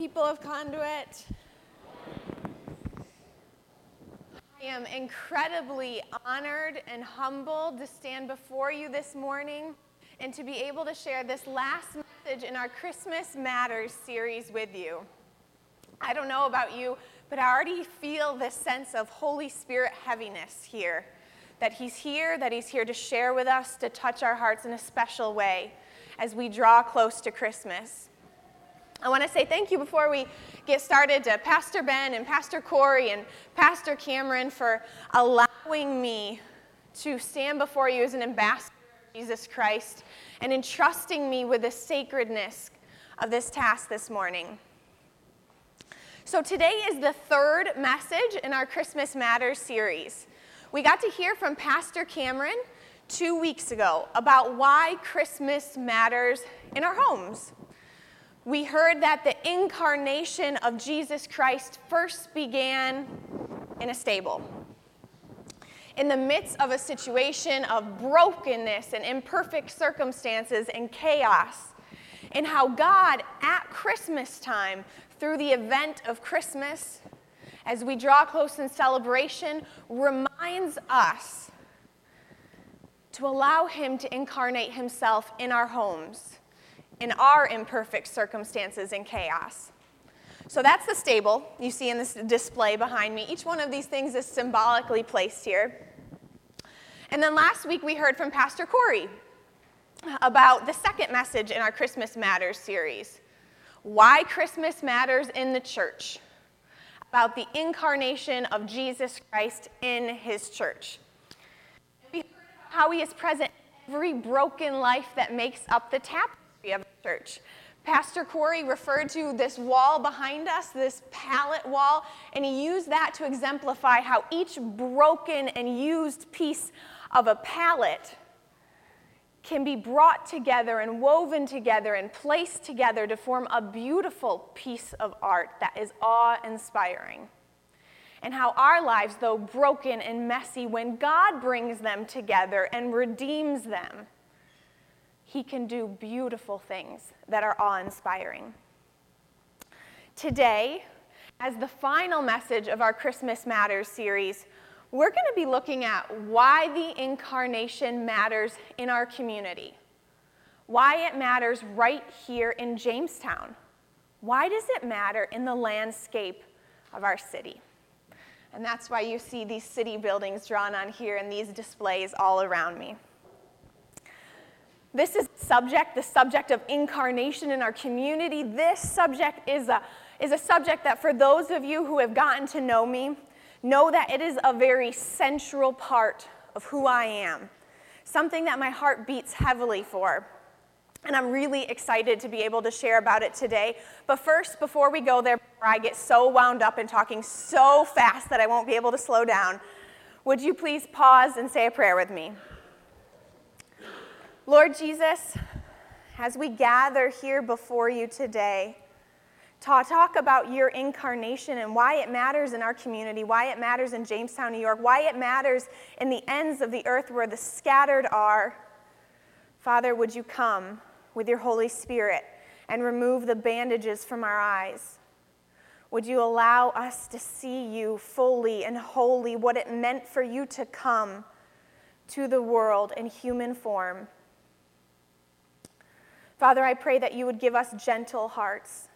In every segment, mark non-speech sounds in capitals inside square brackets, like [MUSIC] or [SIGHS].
people of Conduit. I am incredibly honored and humbled to stand before you this morning and to be able to share this last message in our Christmas Matters series with you. I don't know about you, but I already feel this sense of Holy Spirit heaviness here. That He's here, that He's here to share with us, to touch our hearts in a special way as we draw close to Christmas. I want to say thank you before we get started to Pastor Ben and Pastor Corey and Pastor Cameron for allowing me to stand before you as an ambassador of Jesus Christ and entrusting me with the sacredness of this task this morning. So, today is the third message in our Christmas Matters series. We got to hear from Pastor Cameron two weeks ago about why Christmas matters in our homes. We heard that the incarnation of Jesus Christ first began in a stable. In the midst of a situation of brokenness and imperfect circumstances and chaos, and how God at Christmas time through the event of Christmas, as we draw close in celebration, reminds us to allow Him to incarnate Himself in our homes, in our imperfect circumstances and chaos. So that's the stable you see in this display behind me. Each one of these things is symbolically placed here. And then last week we heard from Pastor Corey about the second message in our Christmas Matters series why Christmas matters in the church, about the incarnation of Jesus Christ in his church. We heard how he is present in every broken life that makes up the tapestry of the church. Pastor Corey referred to this wall behind us, this pallet wall, and he used that to exemplify how each broken and used piece of a pallet can be brought together and woven together and placed together to form a beautiful piece of art that is awe inspiring. And how our lives, though broken and messy, when God brings them together and redeems them, He can do beautiful things that are awe inspiring. Today, as the final message of our Christmas Matters series, we're going to be looking at why the incarnation matters in our community, why it matters right here in Jamestown. Why does it matter in the landscape of our city? And that's why you see these city buildings drawn on here and these displays all around me. This is subject, the subject of incarnation in our community. This subject is a, is a subject that for those of you who have gotten to know me, know that it is a very central part of who I am, something that my heart beats heavily for. And I'm really excited to be able to share about it today. But first, before we go there, before I get so wound up and talking so fast that I won't be able to slow down, would you please pause and say a prayer with me? Lord Jesus, as we gather here before you today, talk about your incarnation and why it matters in our community, why it matters in Jamestown, New York, why it matters in the ends of the earth where the scattered are. Father, would you come with your Holy Spirit and remove the bandages from our eyes? Would you allow us to see you fully and wholly, what it meant for you to come to the world in human form? Father, I pray that you would give us gentle hearts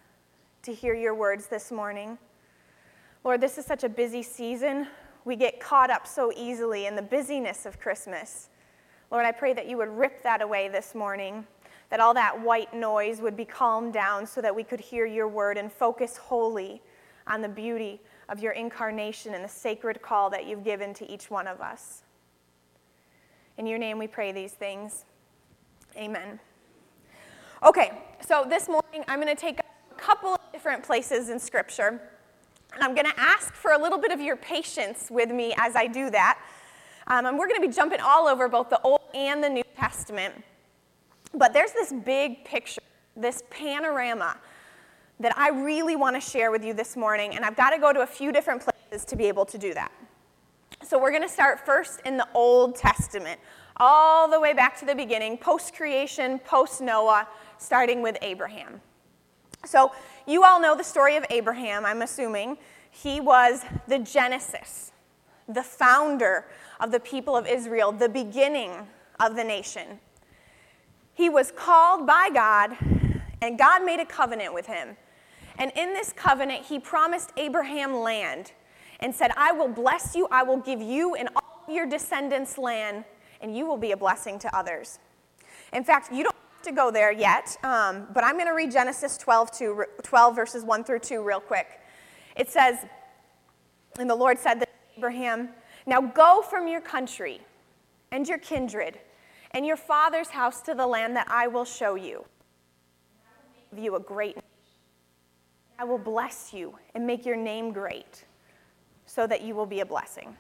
to hear your words this morning. Lord, this is such a busy season. We get caught up so easily in the busyness of Christmas. Lord, I pray that you would rip that away this morning, that all that white noise would be calmed down so that we could hear your word and focus wholly on the beauty of your incarnation and the sacred call that you've given to each one of us. In your name we pray these things. Amen. Okay, so this morning I'm going to take a couple of different places in Scripture. And I'm going to ask for a little bit of your patience with me as I do that. Um, and we're going to be jumping all over both the Old and the New Testament. But there's this big picture, this panorama that I really want to share with you this morning. And I've got to go to a few different places to be able to do that. So we're going to start first in the Old Testament, all the way back to the beginning, post creation, post Noah, starting with Abraham. So, you all know the story of Abraham, I'm assuming. He was the Genesis, the founder of the people of Israel, the beginning of the nation. He was called by God, and God made a covenant with him. And in this covenant, he promised Abraham land and said, I will bless you, I will give you and all your descendants land, and you will be a blessing to others. In fact, you don't to go there yet, um, but I'm going to read Genesis 12, to, 12, verses 1 through 2, real quick. It says, And the Lord said to Abraham, Now go from your country and your kindred and your father's house to the land that I will show you. I will give you a great nation. I will bless you and make your name great so that you will be a blessing.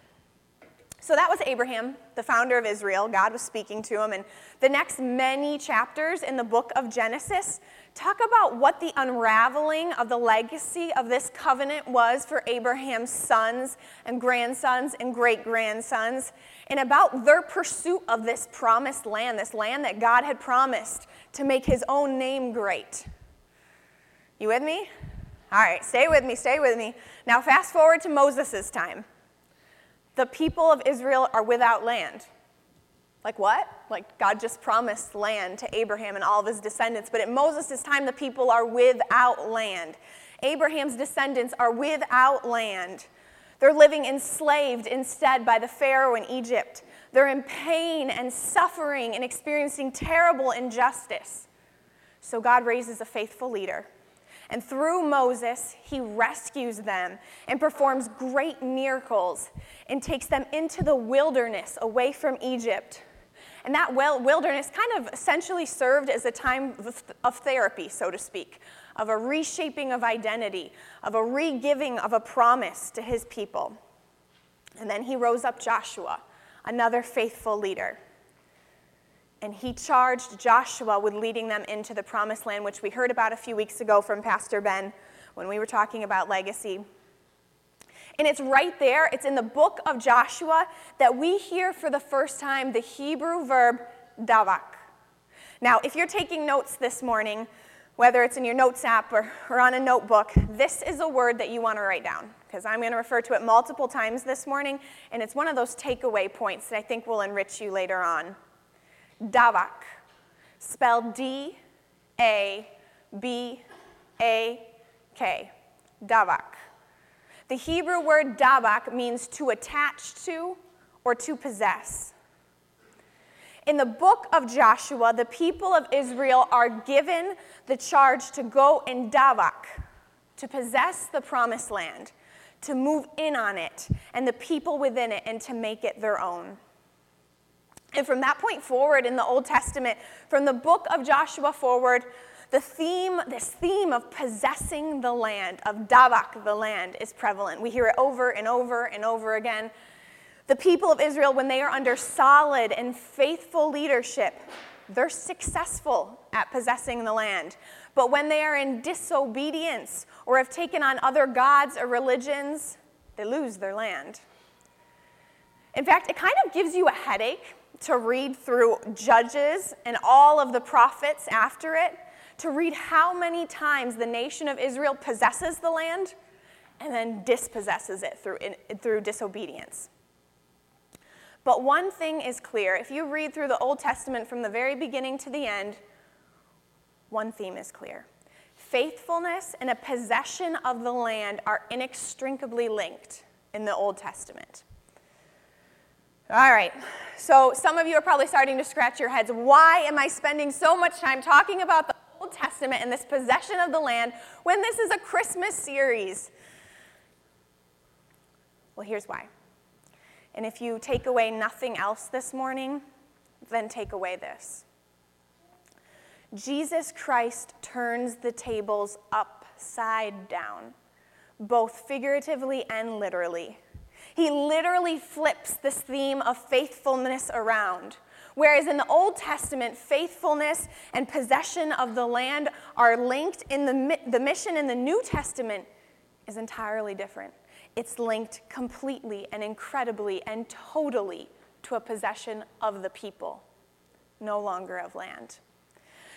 So that was Abraham, the founder of Israel. God was speaking to him. And the next many chapters in the book of Genesis talk about what the unraveling of the legacy of this covenant was for Abraham's sons and grandsons and great grandsons, and about their pursuit of this promised land, this land that God had promised to make his own name great. You with me? All right, stay with me, stay with me. Now, fast forward to Moses' time. The people of Israel are without land. Like what? Like God just promised land to Abraham and all of his descendants. But at Moses' time, the people are without land. Abraham's descendants are without land. They're living enslaved instead by the Pharaoh in Egypt. They're in pain and suffering and experiencing terrible injustice. So God raises a faithful leader and through Moses, he rescues them and performs great miracles and takes them into the wilderness away from Egypt. And that wilderness kind of essentially served as a time of therapy, so to speak, of a reshaping of identity, of a re-giving of a promise to his people. And then he rose up Joshua, another faithful leader and he charged Joshua with leading them into the promised land, which we heard about a few weeks ago from Pastor Ben when we were talking about legacy. And it's right there, it's in the book of Joshua that we hear for the first time the Hebrew verb davak. Now, if you're taking notes this morning, whether it's in your notes app or, or on a notebook, this is a word that you want to write down because I'm going to refer to it multiple times this morning, and it's one of those takeaway points that I think will enrich you later on. Davak, spelled D A B A K. Davak. The Hebrew word davak means to attach to or to possess. In the book of Joshua, the people of Israel are given the charge to go and davak, to possess the promised land, to move in on it, and the people within it, and to make it their own. And from that point forward in the Old Testament, from the book of Joshua forward, the theme, this theme of possessing the land, of davak, the land, is prevalent. We hear it over and over and over again. The people of Israel, when they are under solid and faithful leadership, they're successful at possessing the land. But when they are in disobedience or have taken on other gods or religions, they lose their land. In fact, it kind of gives you a headache to read through Judges and all of the prophets after it, to read how many times the nation of Israel possesses the land and then dispossesses it through, in, through disobedience. But one thing is clear if you read through the Old Testament from the very beginning to the end, one theme is clear. Faithfulness and a possession of the land are inextricably linked in the Old Testament. All right, so some of you are probably starting to scratch your heads. Why am I spending so much time talking about the Old Testament and this possession of the land when this is a Christmas series? Well, here's why. And if you take away nothing else this morning, then take away this. Jesus Christ turns the tables upside down, both figuratively and literally. He literally flips this theme of faithfulness around. Whereas in the Old Testament, faithfulness and possession of the land are linked, in the, the mission in the New Testament is entirely different. It's linked completely and incredibly and totally to a possession of the people, no longer of land.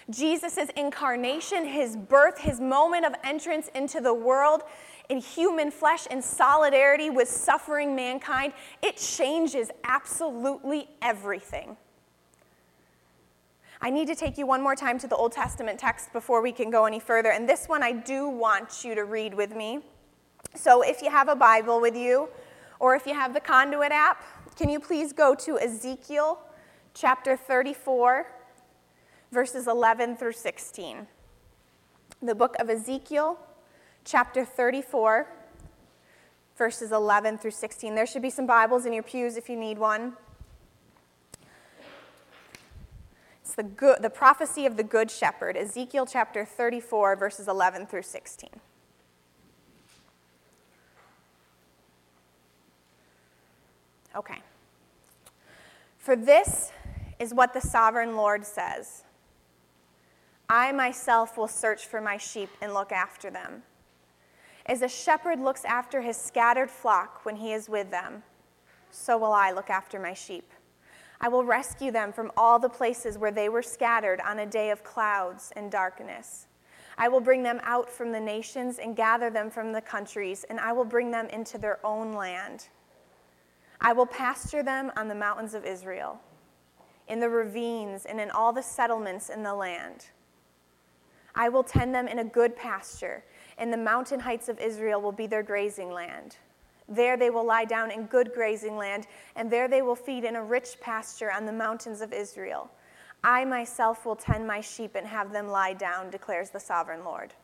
Jesus' incarnation, his birth, his moment of entrance into the world in human flesh in solidarity with suffering mankind, it changes absolutely everything. I need to take you one more time to the Old Testament text before we can go any further. And this one I do want you to read with me. So if you have a Bible with you, or if you have the Conduit app, can you please go to Ezekiel chapter 34, verses 11 through 16? The book of Ezekiel, chapter 34, verses 11 through 16. There should be some Bibles in your pews if you need one. It's the, good, the prophecy of the Good Shepherd, Ezekiel chapter 34, verses 11 through 16. Okay. For this is what the sovereign Lord says I myself will search for my sheep and look after them. As a shepherd looks after his scattered flock when he is with them, so will I look after my sheep. I will rescue them from all the places where they were scattered on a day of clouds and darkness. I will bring them out from the nations and gather them from the countries, and I will bring them into their own land. I will pasture them on the mountains of Israel, in the ravines, and in all the settlements in the land. I will tend them in a good pasture, and the mountain heights of Israel will be their grazing land. There they will lie down in good grazing land, and there they will feed in a rich pasture on the mountains of Israel. I myself will tend my sheep and have them lie down, declares the sovereign Lord.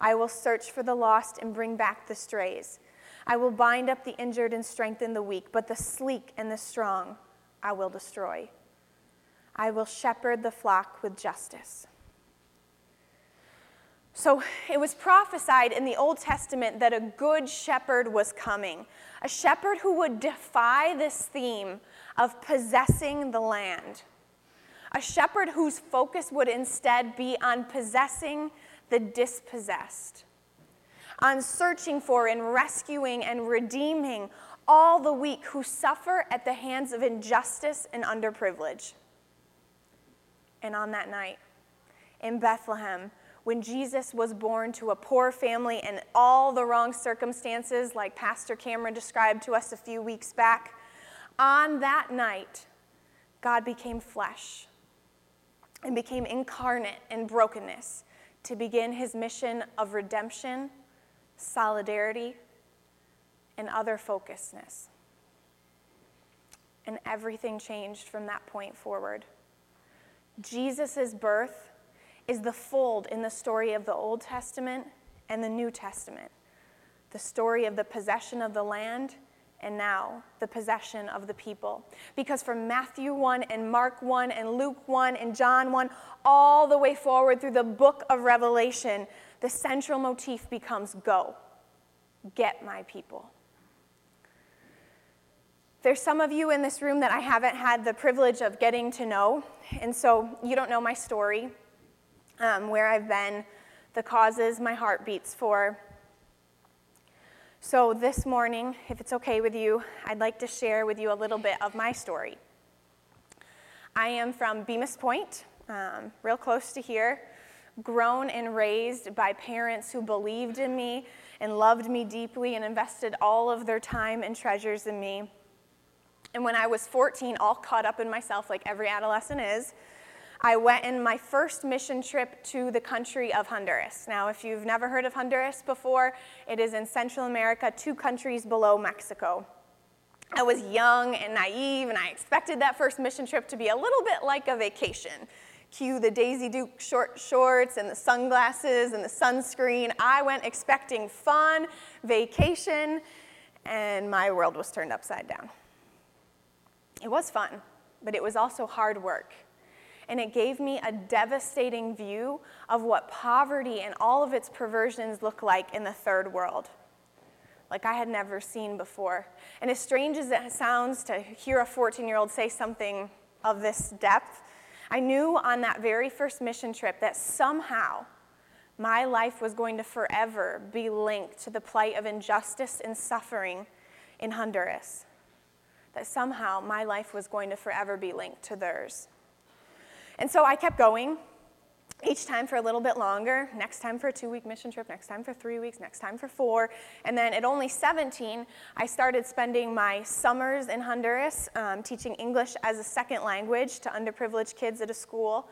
I will search for the lost and bring back the strays. I will bind up the injured and strengthen the weak, but the sleek and the strong I will destroy. I will shepherd the flock with justice. So it was prophesied in the Old Testament that a good shepherd was coming, a shepherd who would defy this theme of possessing the land, a shepherd whose focus would instead be on possessing the dispossessed, on searching for and rescuing and redeeming all the weak who suffer at the hands of injustice and underprivilege. And on that night in Bethlehem, when Jesus was born to a poor family and all the wrong circumstances, like Pastor Cameron described to us a few weeks back, on that night, God became flesh and became incarnate in brokenness to begin his mission of redemption, solidarity, and other focusedness. And everything changed from that point forward. Jesus' birth is the fold in the story of the Old Testament and the New Testament. The story of the possession of the land and now the possession of the people. Because from Matthew 1 and Mark 1 and Luke 1 and John 1, all the way forward through the book of Revelation, the central motif becomes go, get my people. There's some of you in this room that I haven't had the privilege of getting to know, and so you don't know my story um, where I've been, the causes my heart beats for. So, this morning, if it's okay with you, I'd like to share with you a little bit of my story. I am from Bemus Point, um, real close to here, grown and raised by parents who believed in me and loved me deeply and invested all of their time and treasures in me. And when I was 14, all caught up in myself like every adolescent is, I went in my first mission trip to the country of Honduras. Now, if you've never heard of Honduras before, it is in Central America, two countries below Mexico. I was young and naive, and I expected that first mission trip to be a little bit like a vacation. Cue the Daisy Duke short shorts and the sunglasses and the sunscreen. I went expecting fun, vacation, and my world was turned upside down. It was fun, but it was also hard work and it gave me a devastating view of what poverty and all of its perversions look like in the third world, like I had never seen before. And as strange as it sounds to hear a 14 year old say something of this depth, I knew on that very first mission trip that somehow my life was going to forever be linked to the plight of injustice and suffering in Honduras. That somehow my life was going to forever be linked to theirs. And so I kept going. each time for a little bit longer, next time for a two week mission trip, next time for three weeks, next time for four. And then at only 17, I started spending my summers in Honduras um, teaching English as a second language to underprivileged kids at a school.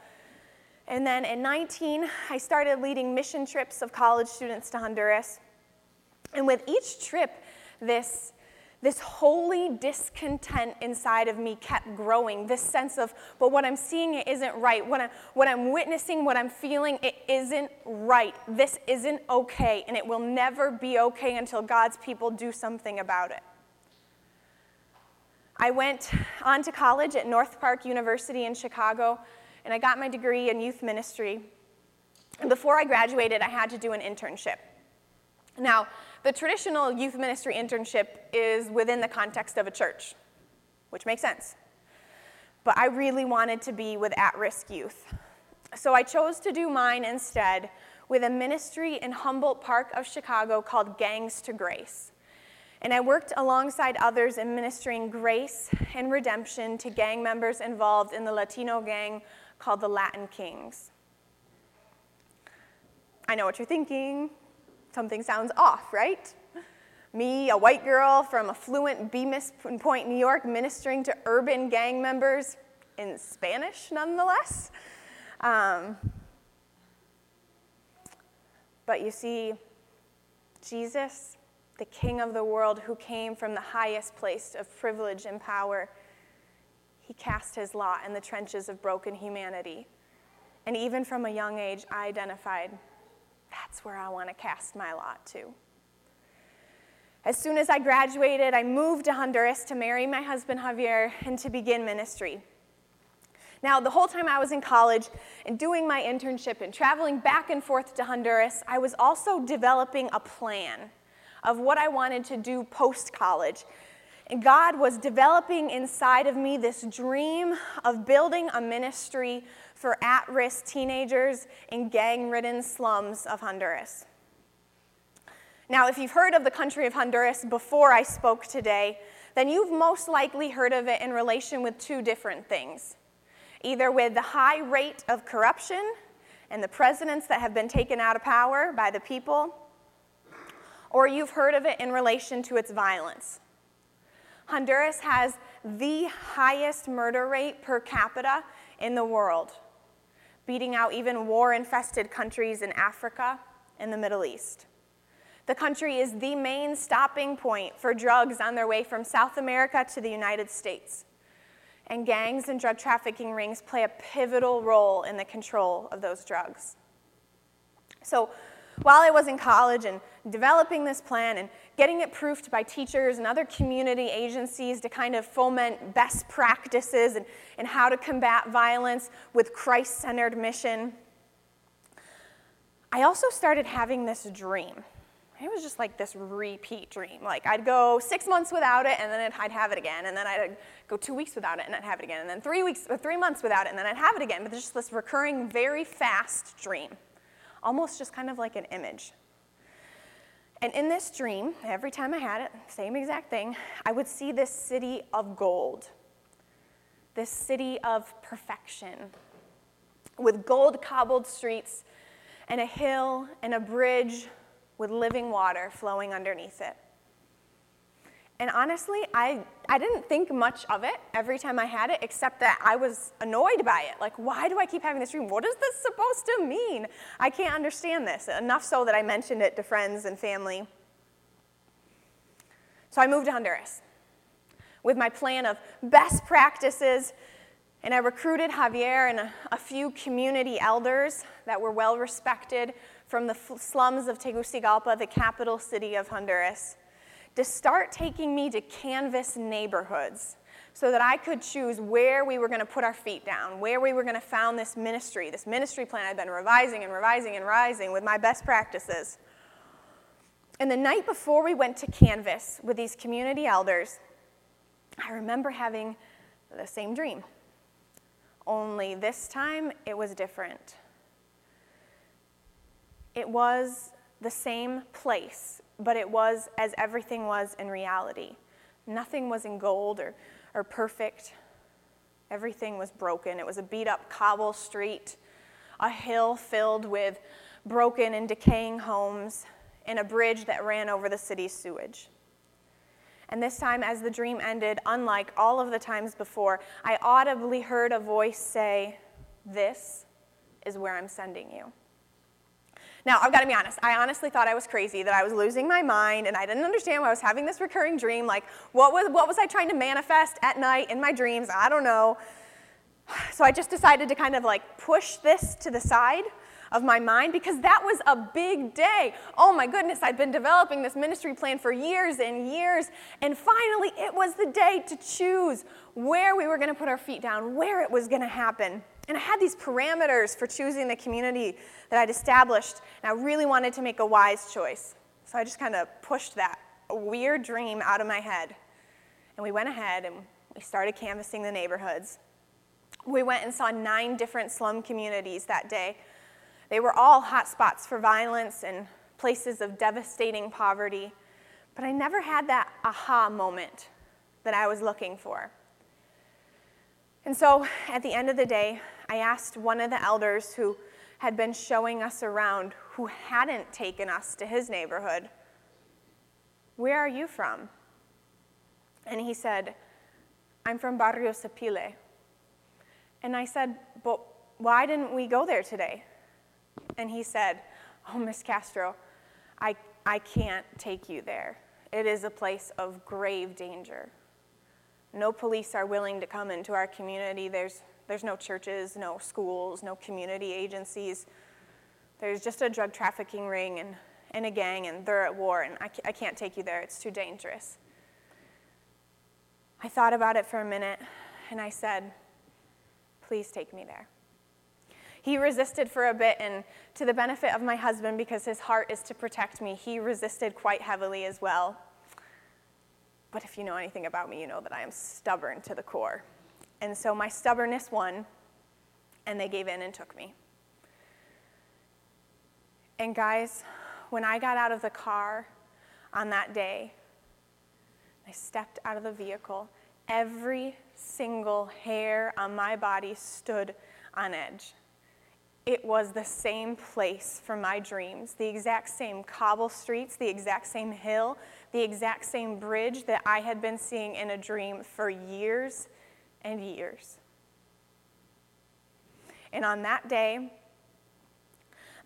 And then at 19, I started leading mission trips of college students to Honduras. And with each trip, this this holy discontent inside of me kept growing. This sense of, but what I'm seeing it isn't right. What I'm, what I'm witnessing, what I'm feeling, it isn't right. This isn't okay, and it will never be okay until God's people do something about it. I went on to college at North Park University in Chicago, and I got my degree in youth ministry. And before I graduated, I had to do an internship. Now, the traditional youth ministry internship is within the context of a church, which makes sense. But I really wanted to be with at risk youth. So I chose to do mine instead with a ministry in Humboldt Park of Chicago called Gangs to Grace. And I worked alongside others in ministering grace and redemption to gang members involved in the Latino gang called the Latin Kings. I know what you're thinking something sounds off, right? Me, a white girl from affluent Bemus Point, New York, ministering to urban gang members in Spanish, nonetheless. Um, but you see, Jesus, the King of the world, who came from the highest place of privilege and power, he cast his lot in the trenches of broken humanity. And even from a young age, I identified that's where I want to cast my lot to. As soon as I graduated, I moved to Honduras to marry my husband Javier and to begin ministry. Now, the whole time I was in college and doing my internship and traveling back and forth to Honduras, I was also developing a plan of what I wanted to do post college. And God was developing inside of me this dream of building a ministry for at risk teenagers in gang ridden slums of Honduras. Now, if you've heard of the country of Honduras before I spoke today, then you've most likely heard of it in relation with two different things either with the high rate of corruption and the presidents that have been taken out of power by the people, or you've heard of it in relation to its violence. Honduras has the highest murder rate per capita in the world beating out even war infested countries in Africa and the Middle East. The country is the main stopping point for drugs on their way from South America to the United States. And gangs and drug trafficking rings play a pivotal role in the control of those drugs. So, while I was in college and developing this plan and getting it proofed by teachers and other community agencies to kind of foment best practices and, and how to combat violence with Christ centered mission, I also started having this dream. It was just like this repeat dream. Like I'd go six months without it, and then I'd have it again, and then I'd go two weeks without it, and I'd have it again, and then three weeks or three months without it, and then I'd have it again. But there's just this recurring, very fast dream, almost just kind of like an image. And in this dream, every time I had it, same exact thing, I would see this city of gold, this city of perfection, with gold cobbled streets and a hill and a bridge with living water flowing underneath it. And honestly, I, I didn't think much of it every time I had it, except that I was annoyed by it. Like, why do I keep having this dream? What is this supposed to mean? I can't understand this. Enough so that I mentioned it to friends and family. So I moved to Honduras with my plan of best practices, and I recruited Javier and a, a few community elders that were well respected from the slums of Tegucigalpa, the capital city of Honduras to start taking me to canvas neighborhoods so that I could choose where we were going to put our feet down, where we were going to found this ministry, this ministry plan I'd been revising and revising and revising with my best practices. And the night before we went to Canvas with these community elders, I remember having the same dream. Only this time it was different. It was the same place but it was as everything was in reality. Nothing was in gold or, or perfect. Everything was broken. It was a beat up cobble street, a hill filled with broken and decaying homes, and a bridge that ran over the city's sewage. And this time, as the dream ended, unlike all of the times before, I audibly heard a voice say, This is where I'm sending you. Now, I've got to be honest, I honestly thought I was crazy, that I was losing my mind, and I didn't understand why I was having this recurring dream. Like, what was, what was I trying to manifest at night in my dreams? I don't know. [SIGHS] So I just decided to kind of like push this to the side of my mind because that was a big day. Oh my goodness, I'd been developing this ministry plan for years and years, and finally it was the day to choose where we were going to put our feet down, where it was going to happen. And I had these parameters for choosing the community that I'd established, and I really wanted to make a wise choice. So I just kind of pushed that weird dream out of my head. And we went ahead and we started canvassing the neighborhoods. We went and saw nine different slum communities that day they were all hot spots for violence and places of devastating poverty, but I never had that aha moment that I was looking for. And so at the end of the day, I asked one of the elders who had been showing us around, who hadn't taken us to his neighborhood, Where are you from? And he said, I'm from Barrio Sapile. And I said, But why didn't we go there today? And he said, Oh, Miss Castro, I, I can't take you there. It is a place of grave danger. No police are willing to come into our community. There's, there's no churches, no schools, no community agencies. There's just a drug trafficking ring and, and a gang, and they're at war, and I, I can't take you there. It's too dangerous. I thought about it for a minute, and I said, Please take me there. He resisted for a bit, and to the benefit of my husband, because his heart is to protect me, he resisted quite heavily as well. But if you know anything about me, you know that I am stubborn to the core. And so my stubbornness won, and they gave in and took me. And guys, when I got out of the car on that day, I stepped out of the vehicle, every single hair on my body stood on edge. It was the same place for my dreams, the exact same cobble streets, the exact same hill, the exact same bridge that I had been seeing in a dream for years and years. And on that day,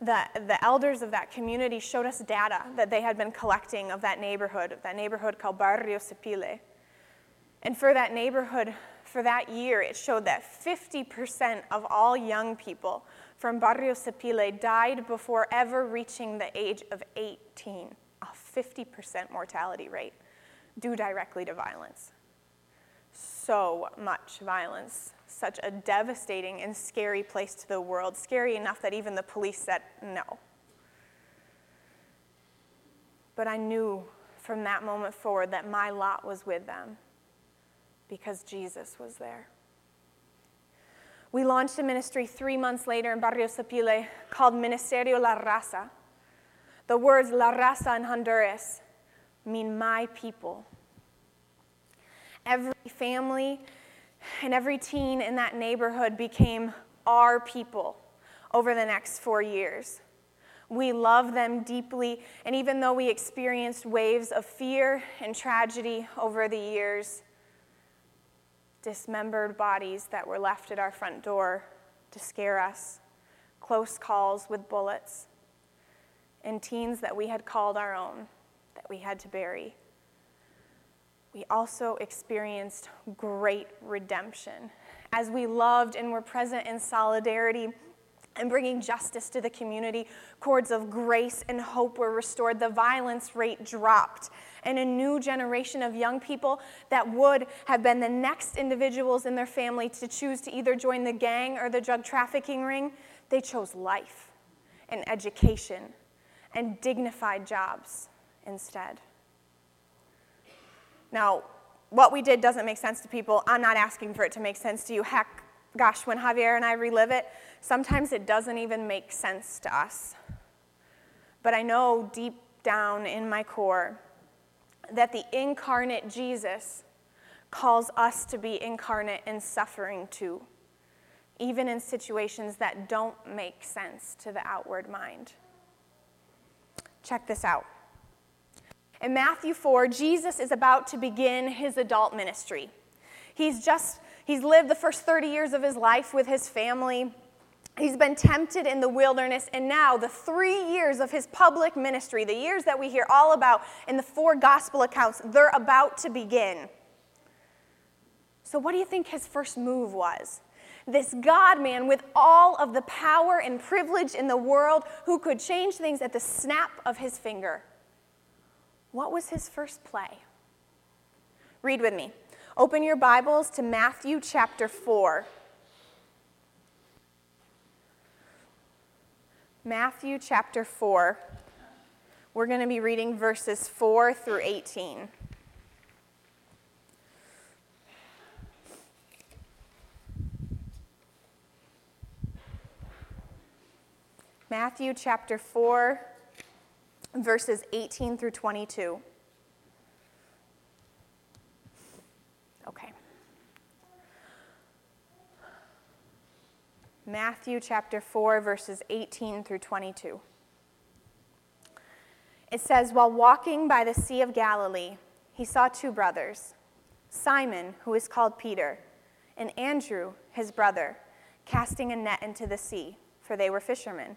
the, the elders of that community showed us data that they had been collecting of that neighborhood, that neighborhood called Barrio Sapile. And for that neighborhood, for that year, it showed that 50% of all young people from Barrio Sapile died before ever reaching the age of 18, a 50% mortality rate due directly to violence. So much violence, such a devastating and scary place to the world, scary enough that even the police said no. But I knew from that moment forward that my lot was with them because Jesus was there. We launched a ministry three months later in Barrio Sapile called Ministerio La Raza. The words La Raza in Honduras mean my people. Every family and every teen in that neighborhood became our people over the next four years. We love them deeply, and even though we experienced waves of fear and tragedy over the years, dismembered bodies that were left at our front door to scare us, close calls with bullets, and teens that we had called our own that we had to bury. We also experienced great redemption as we loved and were present in solidarity and bringing justice to the community. Cords of grace and hope were restored. The violence rate dropped and a new generation of young people that would have been the next individuals in their family to choose to either join the gang or the drug trafficking ring, they chose life and education and dignified jobs instead. Now, what we did doesn't make sense to people. I'm not asking for it to make sense to you. Heck, gosh, when Javier and I relive it, sometimes it doesn't even make sense to us. But I know deep down in my core that the incarnate Jesus calls us to be incarnate in suffering too, even in situations that don't make sense to the outward mind. Check this out. In Matthew 4, Jesus is about to begin his adult ministry. He's just he's lived the first 30 years of his life with his family. He's been tempted in the wilderness, and now the three years of his public ministry, the years that we hear all about in the four gospel accounts, they're about to begin. So, what do you think his first move was? This God man with all of the power and privilege in the world who could change things at the snap of his finger. What was his first play? Read with me. Open your Bibles to Matthew chapter 4. Matthew chapter 4. We're going to be reading verses 4 through 18. Matthew chapter 4, verses 18 through 22. Okay. Matthew chapter 4, verses 18 through 22. It says, While walking by the Sea of Galilee, he saw two brothers, Simon, who is called Peter, and Andrew, his brother, casting a net into the sea, for they were fishermen.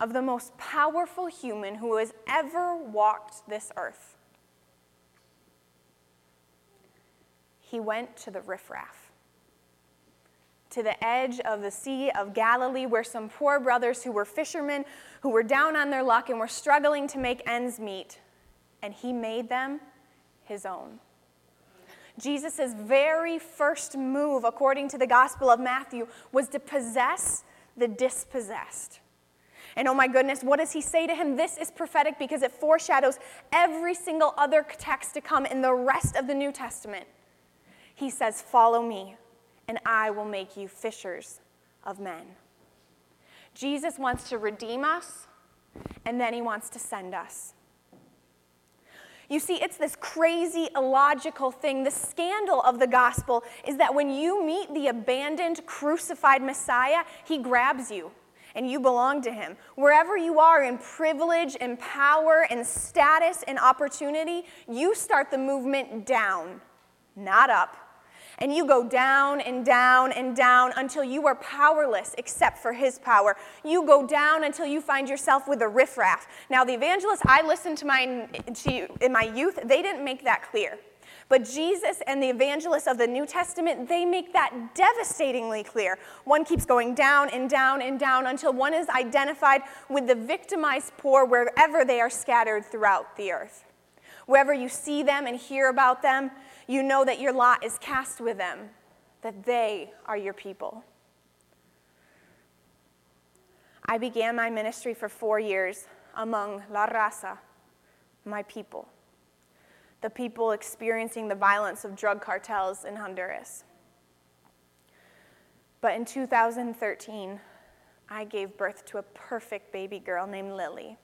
of the most powerful human who has ever walked this earth. He went to the riffraff, to the edge of the Sea of Galilee, where some poor brothers who were fishermen, who were down on their luck and were struggling to make ends meet, and he made them his own. Jesus' very first move, according to the Gospel of Matthew, was to possess the dispossessed. And oh my goodness, what does he say to him? This is prophetic because it foreshadows every single other text to come in the rest of the New Testament. He says, Follow me, and I will make you fishers of men. Jesus wants to redeem us, and then he wants to send us. You see, it's this crazy, illogical thing. The scandal of the gospel is that when you meet the abandoned, crucified Messiah, he grabs you and you belong to Him. Wherever you are in privilege and power and status and opportunity, you start the movement down, not up. And you go down and down and down until you are powerless except for His power. You go down until you find yourself with a riffraff. Now, the evangelists I listened to, my, to in my youth, they didn't make that clear. But Jesus and the evangelists of the New Testament, they make that devastatingly clear. One keeps going down and down and down until one is identified with the victimized poor wherever they are scattered throughout the earth. Wherever you see them and hear about them, you know that your lot is cast with them, that they are your people. I began my ministry for four years among La Raza, my people the people experiencing the violence of drug cartels in Honduras. But in 2013, I gave birth to a perfect baby girl named Lily,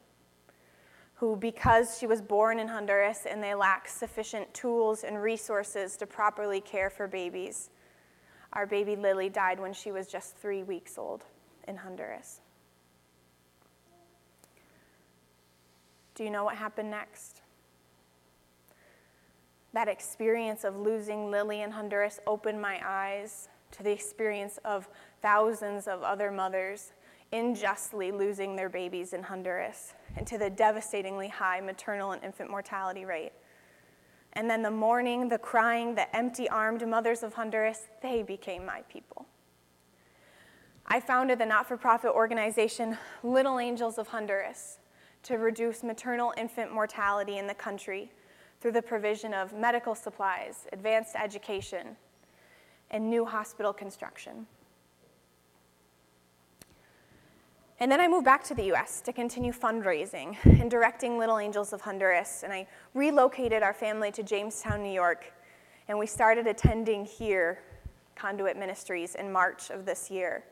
who, because she was born in Honduras and they lack sufficient tools and resources to properly care for babies, our baby Lily died when she was just three weeks old in Honduras. Do you know what happened next? That experience of losing Lily in Honduras opened my eyes to the experience of thousands of other mothers unjustly losing their babies in Honduras and to the devastatingly high maternal and infant mortality rate. And then the mourning, the crying, the empty armed mothers of Honduras, they became my people. I founded the not for profit organization Little Angels of Honduras to reduce maternal infant mortality in the country through the provision of medical supplies, advanced education, and new hospital construction. And then I moved back to the US to continue fundraising and directing Little Angels of Honduras. And I relocated our family to Jamestown, New York. And we started attending here, Conduit Ministries, in March of this year.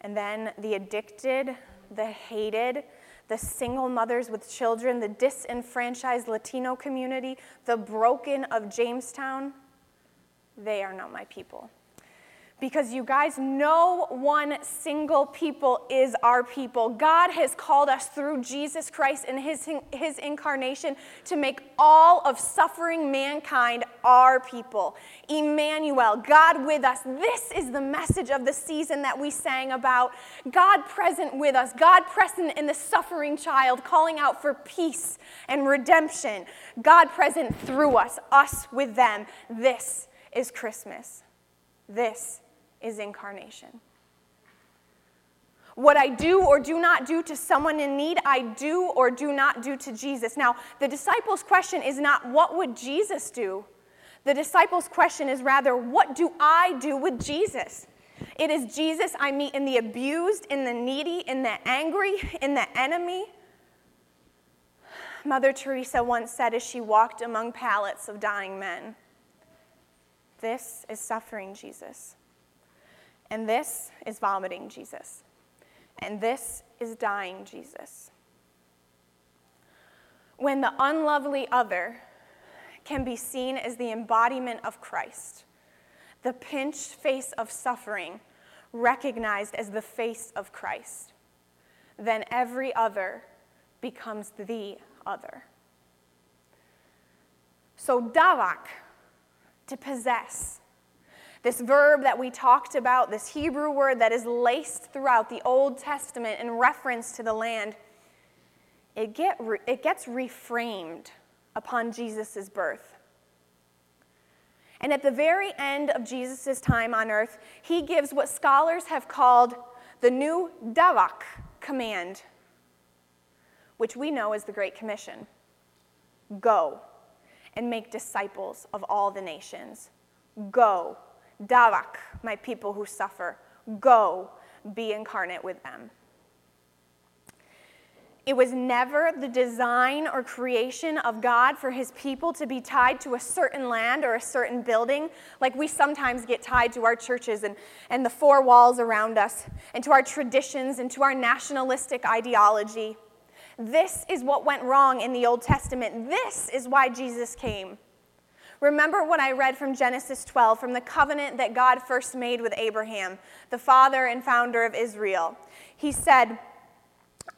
And then the addicted, the hated, the single mothers with children, the disenfranchised Latino community, the broken of Jamestown, they are not my people. Because you guys, no one single people is our people. God has called us through Jesus Christ and his, his incarnation to make all of suffering mankind our people. Emmanuel, God with us. This is the message of the season that we sang about. God present with us, God present in the suffering child, calling out for peace and redemption. God present through us, us with them. This is Christmas. This is incarnation. What I do or do not do to someone in need, I do or do not do to Jesus. Now, the disciples' question is not, what would Jesus do? The disciples' question is rather, what do I do with Jesus? It is Jesus I meet in the abused, in the needy, in the angry, in the enemy. Mother Teresa once said as she walked among pallets of dying men, This is suffering Jesus. And this is vomiting Jesus. And this is dying Jesus. When the unlovely other can be seen as the embodiment of Christ, the pinched face of suffering recognized as the face of Christ, then every other becomes the other. So, davak, to possess, this verb that we talked about, this Hebrew word that is laced throughout the Old Testament in reference to the land, it, get, it gets reframed upon Jesus' birth. And at the very end of Jesus' time on earth, he gives what scholars have called the new Davak command, which we know as the Great Commission Go and make disciples of all the nations. Go Davak, my people who suffer, go, be incarnate with them. It was never the design or creation of God for his people to be tied to a certain land or a certain building, like we sometimes get tied to our churches and, and the four walls around us, and to our traditions and to our nationalistic ideology. This is what went wrong in the Old Testament. This is why Jesus came. Remember what I read from Genesis 12, from the covenant that God first made with Abraham, the father and founder of Israel. He said,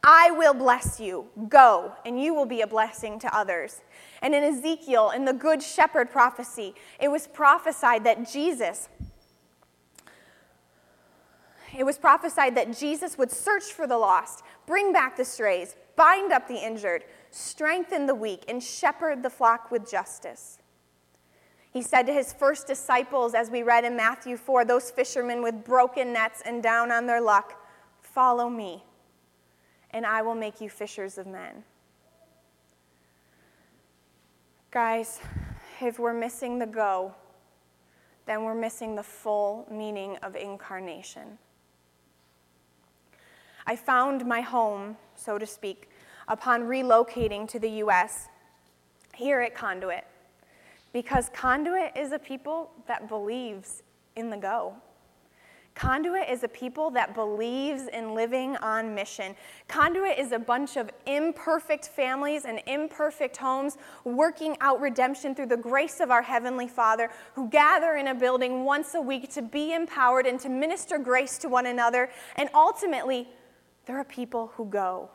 I will bless you. Go, and you will be a blessing to others. And in Ezekiel, in the Good Shepherd prophecy, it was prophesied that Jesus, it was prophesied that Jesus would search for the lost, bring back the strays, bind up the injured, strengthen the weak, and shepherd the flock with justice. He said to his first disciples, as we read in Matthew 4, those fishermen with broken nets and down on their luck, Follow me, and I will make you fishers of men. Guys, if we're missing the go, then we're missing the full meaning of incarnation. I found my home, so to speak, upon relocating to the U.S. here at Conduit. Because Conduit is a people that believes in the go. Conduit is a people that believes in living on mission. Conduit is a bunch of imperfect families and imperfect homes working out redemption through the grace of our Heavenly Father who gather in a building once a week to be empowered and to minister grace to one another. And ultimately, there are people who go.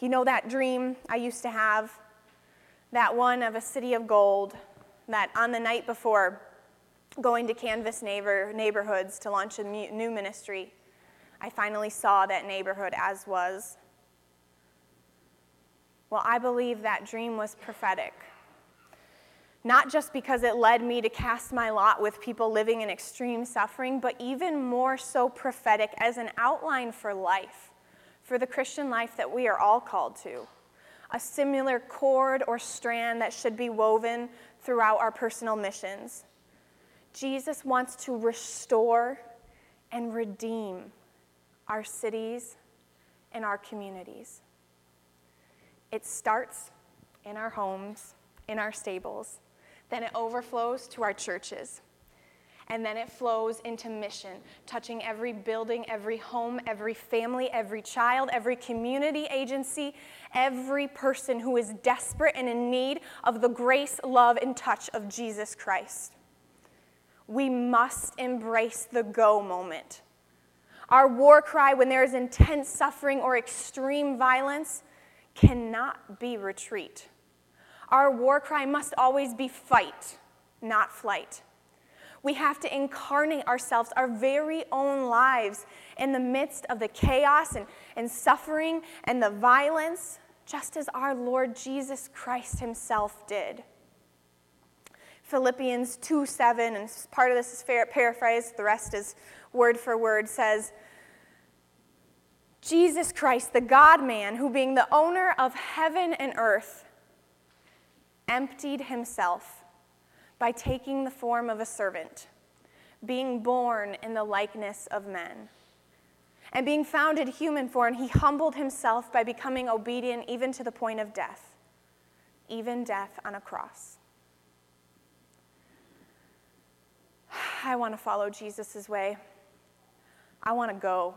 You know that dream I used to have? That one of a city of gold, that on the night before going to canvas neighbor, neighborhoods to launch a new ministry, I finally saw that neighborhood as was. Well, I believe that dream was prophetic. Not just because it led me to cast my lot with people living in extreme suffering, but even more so prophetic as an outline for life for the Christian life that we are all called to. A similar cord or strand that should be woven throughout our personal missions. Jesus wants to restore and redeem our cities and our communities. It starts in our homes, in our stables, then it overflows to our churches. And then it flows into mission, touching every building, every home, every family, every child, every community agency, every person who is desperate and in need of the grace, love, and touch of Jesus Christ. We must embrace the go moment. Our war cry when there is intense suffering or extreme violence cannot be retreat. Our war cry must always be fight, not flight. We have to incarnate ourselves, our very own lives, in the midst of the chaos and, and suffering and the violence, just as our Lord Jesus Christ Himself did. Philippians 2 7, and part of this is paraphrased, the rest is word for word, says, Jesus Christ, the God man, who being the owner of heaven and earth, emptied himself by taking the form of a servant, being born in the likeness of men. And being found in human form, he humbled himself by becoming obedient even to the point of death, even death on a cross. [SIGHS] I want to follow Jesus' way. I want to go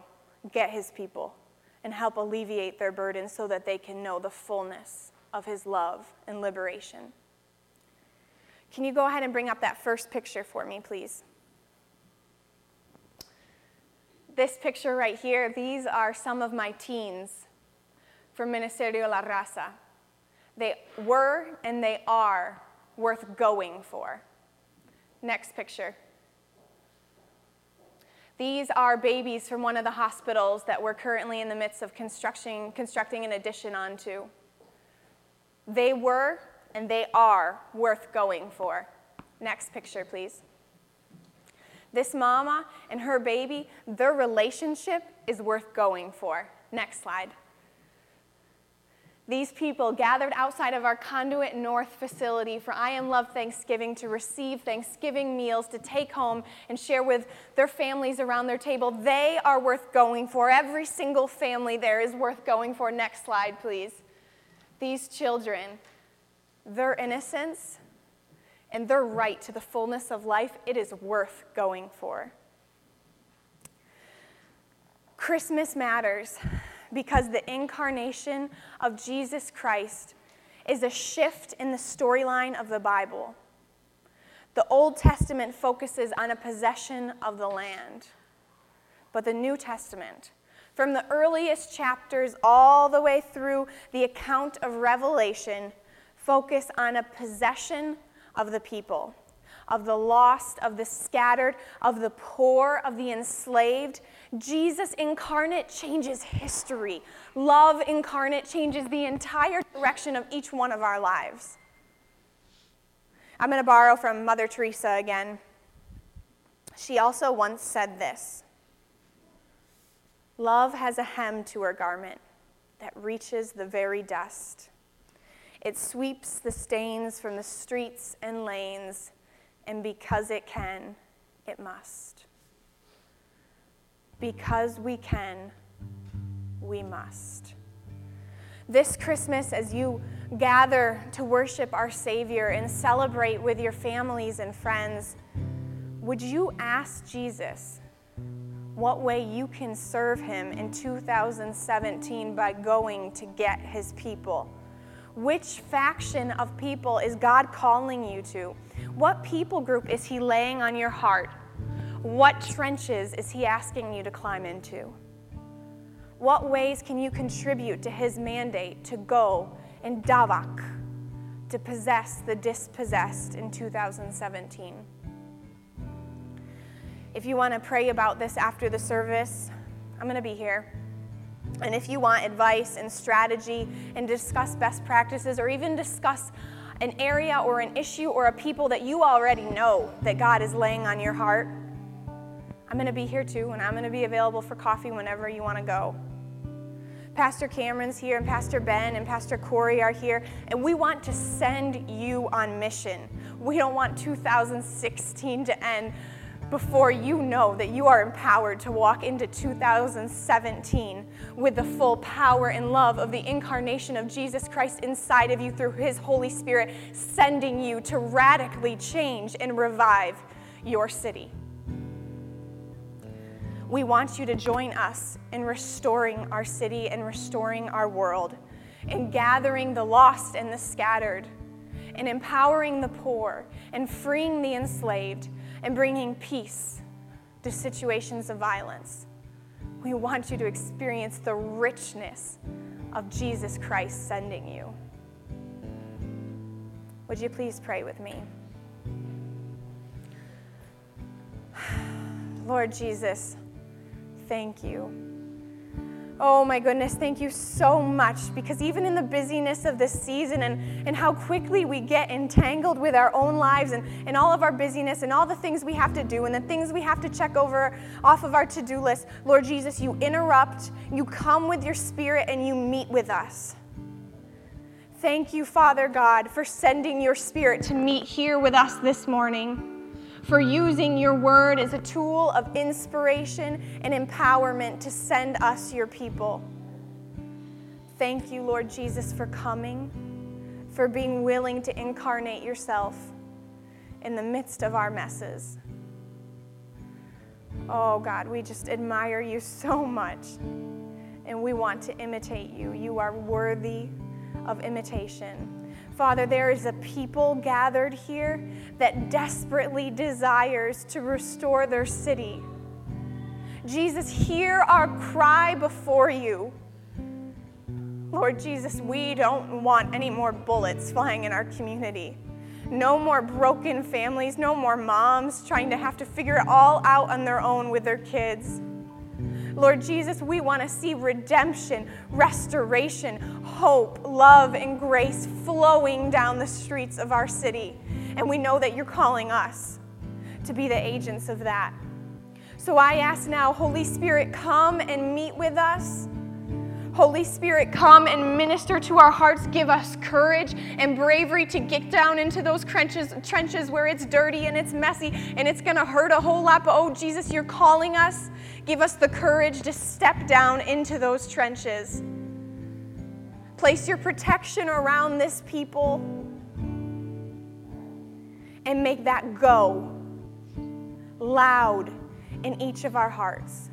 get his people and help alleviate their burdens so that they can know the fullness of his love and liberation. Can you go ahead and bring up that first picture for me, please? This picture right here, these are some of my teens from Ministerio La Raza. They were and they are worth going for. Next picture. These are babies from one of the hospitals that we're currently in the midst of constructing, constructing an addition onto. They were and they are worth going for. Next picture, please. This mama and her baby, their relationship is worth going for. Next slide. These people gathered outside of our Conduit North facility for I Am Love Thanksgiving to receive Thanksgiving meals to take home and share with their families around their table. They are worth going for. Every single family there is worth going for. Next slide, please. These children, their innocence and their right to the fullness of life, it is worth going for. Christmas matters because the incarnation of Jesus Christ is a shift in the storyline of the Bible. The Old Testament focuses on a possession of the land, but the New Testament, from the earliest chapters all the way through the account of Revelation, focus on a possession of the people, of the lost, of the scattered, of the poor, of the enslaved, Jesus incarnate changes history. Love incarnate changes the entire direction of each one of our lives. I'm going to borrow from Mother Teresa again. She also once said this Love has a hem to her garment that reaches the very dust. It sweeps the stains from the streets and lanes, and because it can, it must. Because we can, we must. This Christmas, as you gather to worship our Savior and celebrate with your families and friends, would you ask Jesus what way you can serve him in 2017 by going to get his people? Which faction of people is God calling you to? What people group is he laying on your heart? What trenches is He asking you to climb into? What ways can you contribute to His mandate to go and davak, to possess the dispossessed in 2017? If you want to pray about this after the service, I'm going to be here. And if you want advice and strategy and discuss best practices or even discuss an area or an issue or a people that you already know that God is laying on your heart, I'm going to be here too, and I'm going to be available for coffee whenever you want to go. Pastor Cameron's here, and Pastor Ben and Pastor Corey are here, and we want to send you on mission. We don't want 2016 to end before you know that you are empowered to walk into 2017 with the full power and love of the incarnation of Jesus Christ inside of you through His Holy Spirit, sending you to radically change and revive your city. We want you to join us in restoring our city and restoring our world, in gathering the lost and the scattered, in empowering the poor and freeing the enslaved and bringing peace to situations of violence. We want you to experience the richness of Jesus Christ sending you. Would you please pray with me? [SIGHS] Lord Jesus, thank you. Oh my goodness, thank you so much because even in the busyness of this season and, and how quickly we get entangled with our own lives and, and all of our busyness and all the things we have to do and the things we have to check over off of our to do list, Lord Jesus, you interrupt, you come with your spirit, and you meet with us. Thank you, Father God, for sending your spirit to meet here with us this morning for using your word as a tool of inspiration and empowerment to send us your people. Thank you, Lord Jesus, for coming, for being willing to incarnate yourself in the midst of our messes. Oh, God, we just admire you so much, and we want to imitate you. You are worthy of imitation. Father, there is a people gathered here that desperately desires to restore their city. Jesus, hear our cry before you. Lord Jesus, we don't want any more bullets flying in our community. No more broken families, no more moms trying to have to figure it all out on their own with their kids. Lord Jesus, we want to see redemption, restoration, hope, love, and grace flowing down the streets of our city. And we know that you're calling us to be the agents of that. So I ask now, Holy Spirit, come and meet with us. Holy Spirit, come and minister to our hearts. Give us courage and bravery to get down into those trenches, trenches where it's dirty and it's messy and it's going to hurt a whole lot. But oh, Jesus, you're calling us Give us the courage to step down into those trenches. Place your protection around this people and make that go loud in each of our hearts.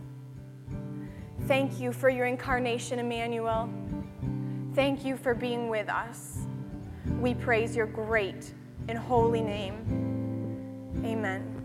Thank you for your incarnation, Emmanuel. Thank you for being with us. We praise your great and holy name. Amen.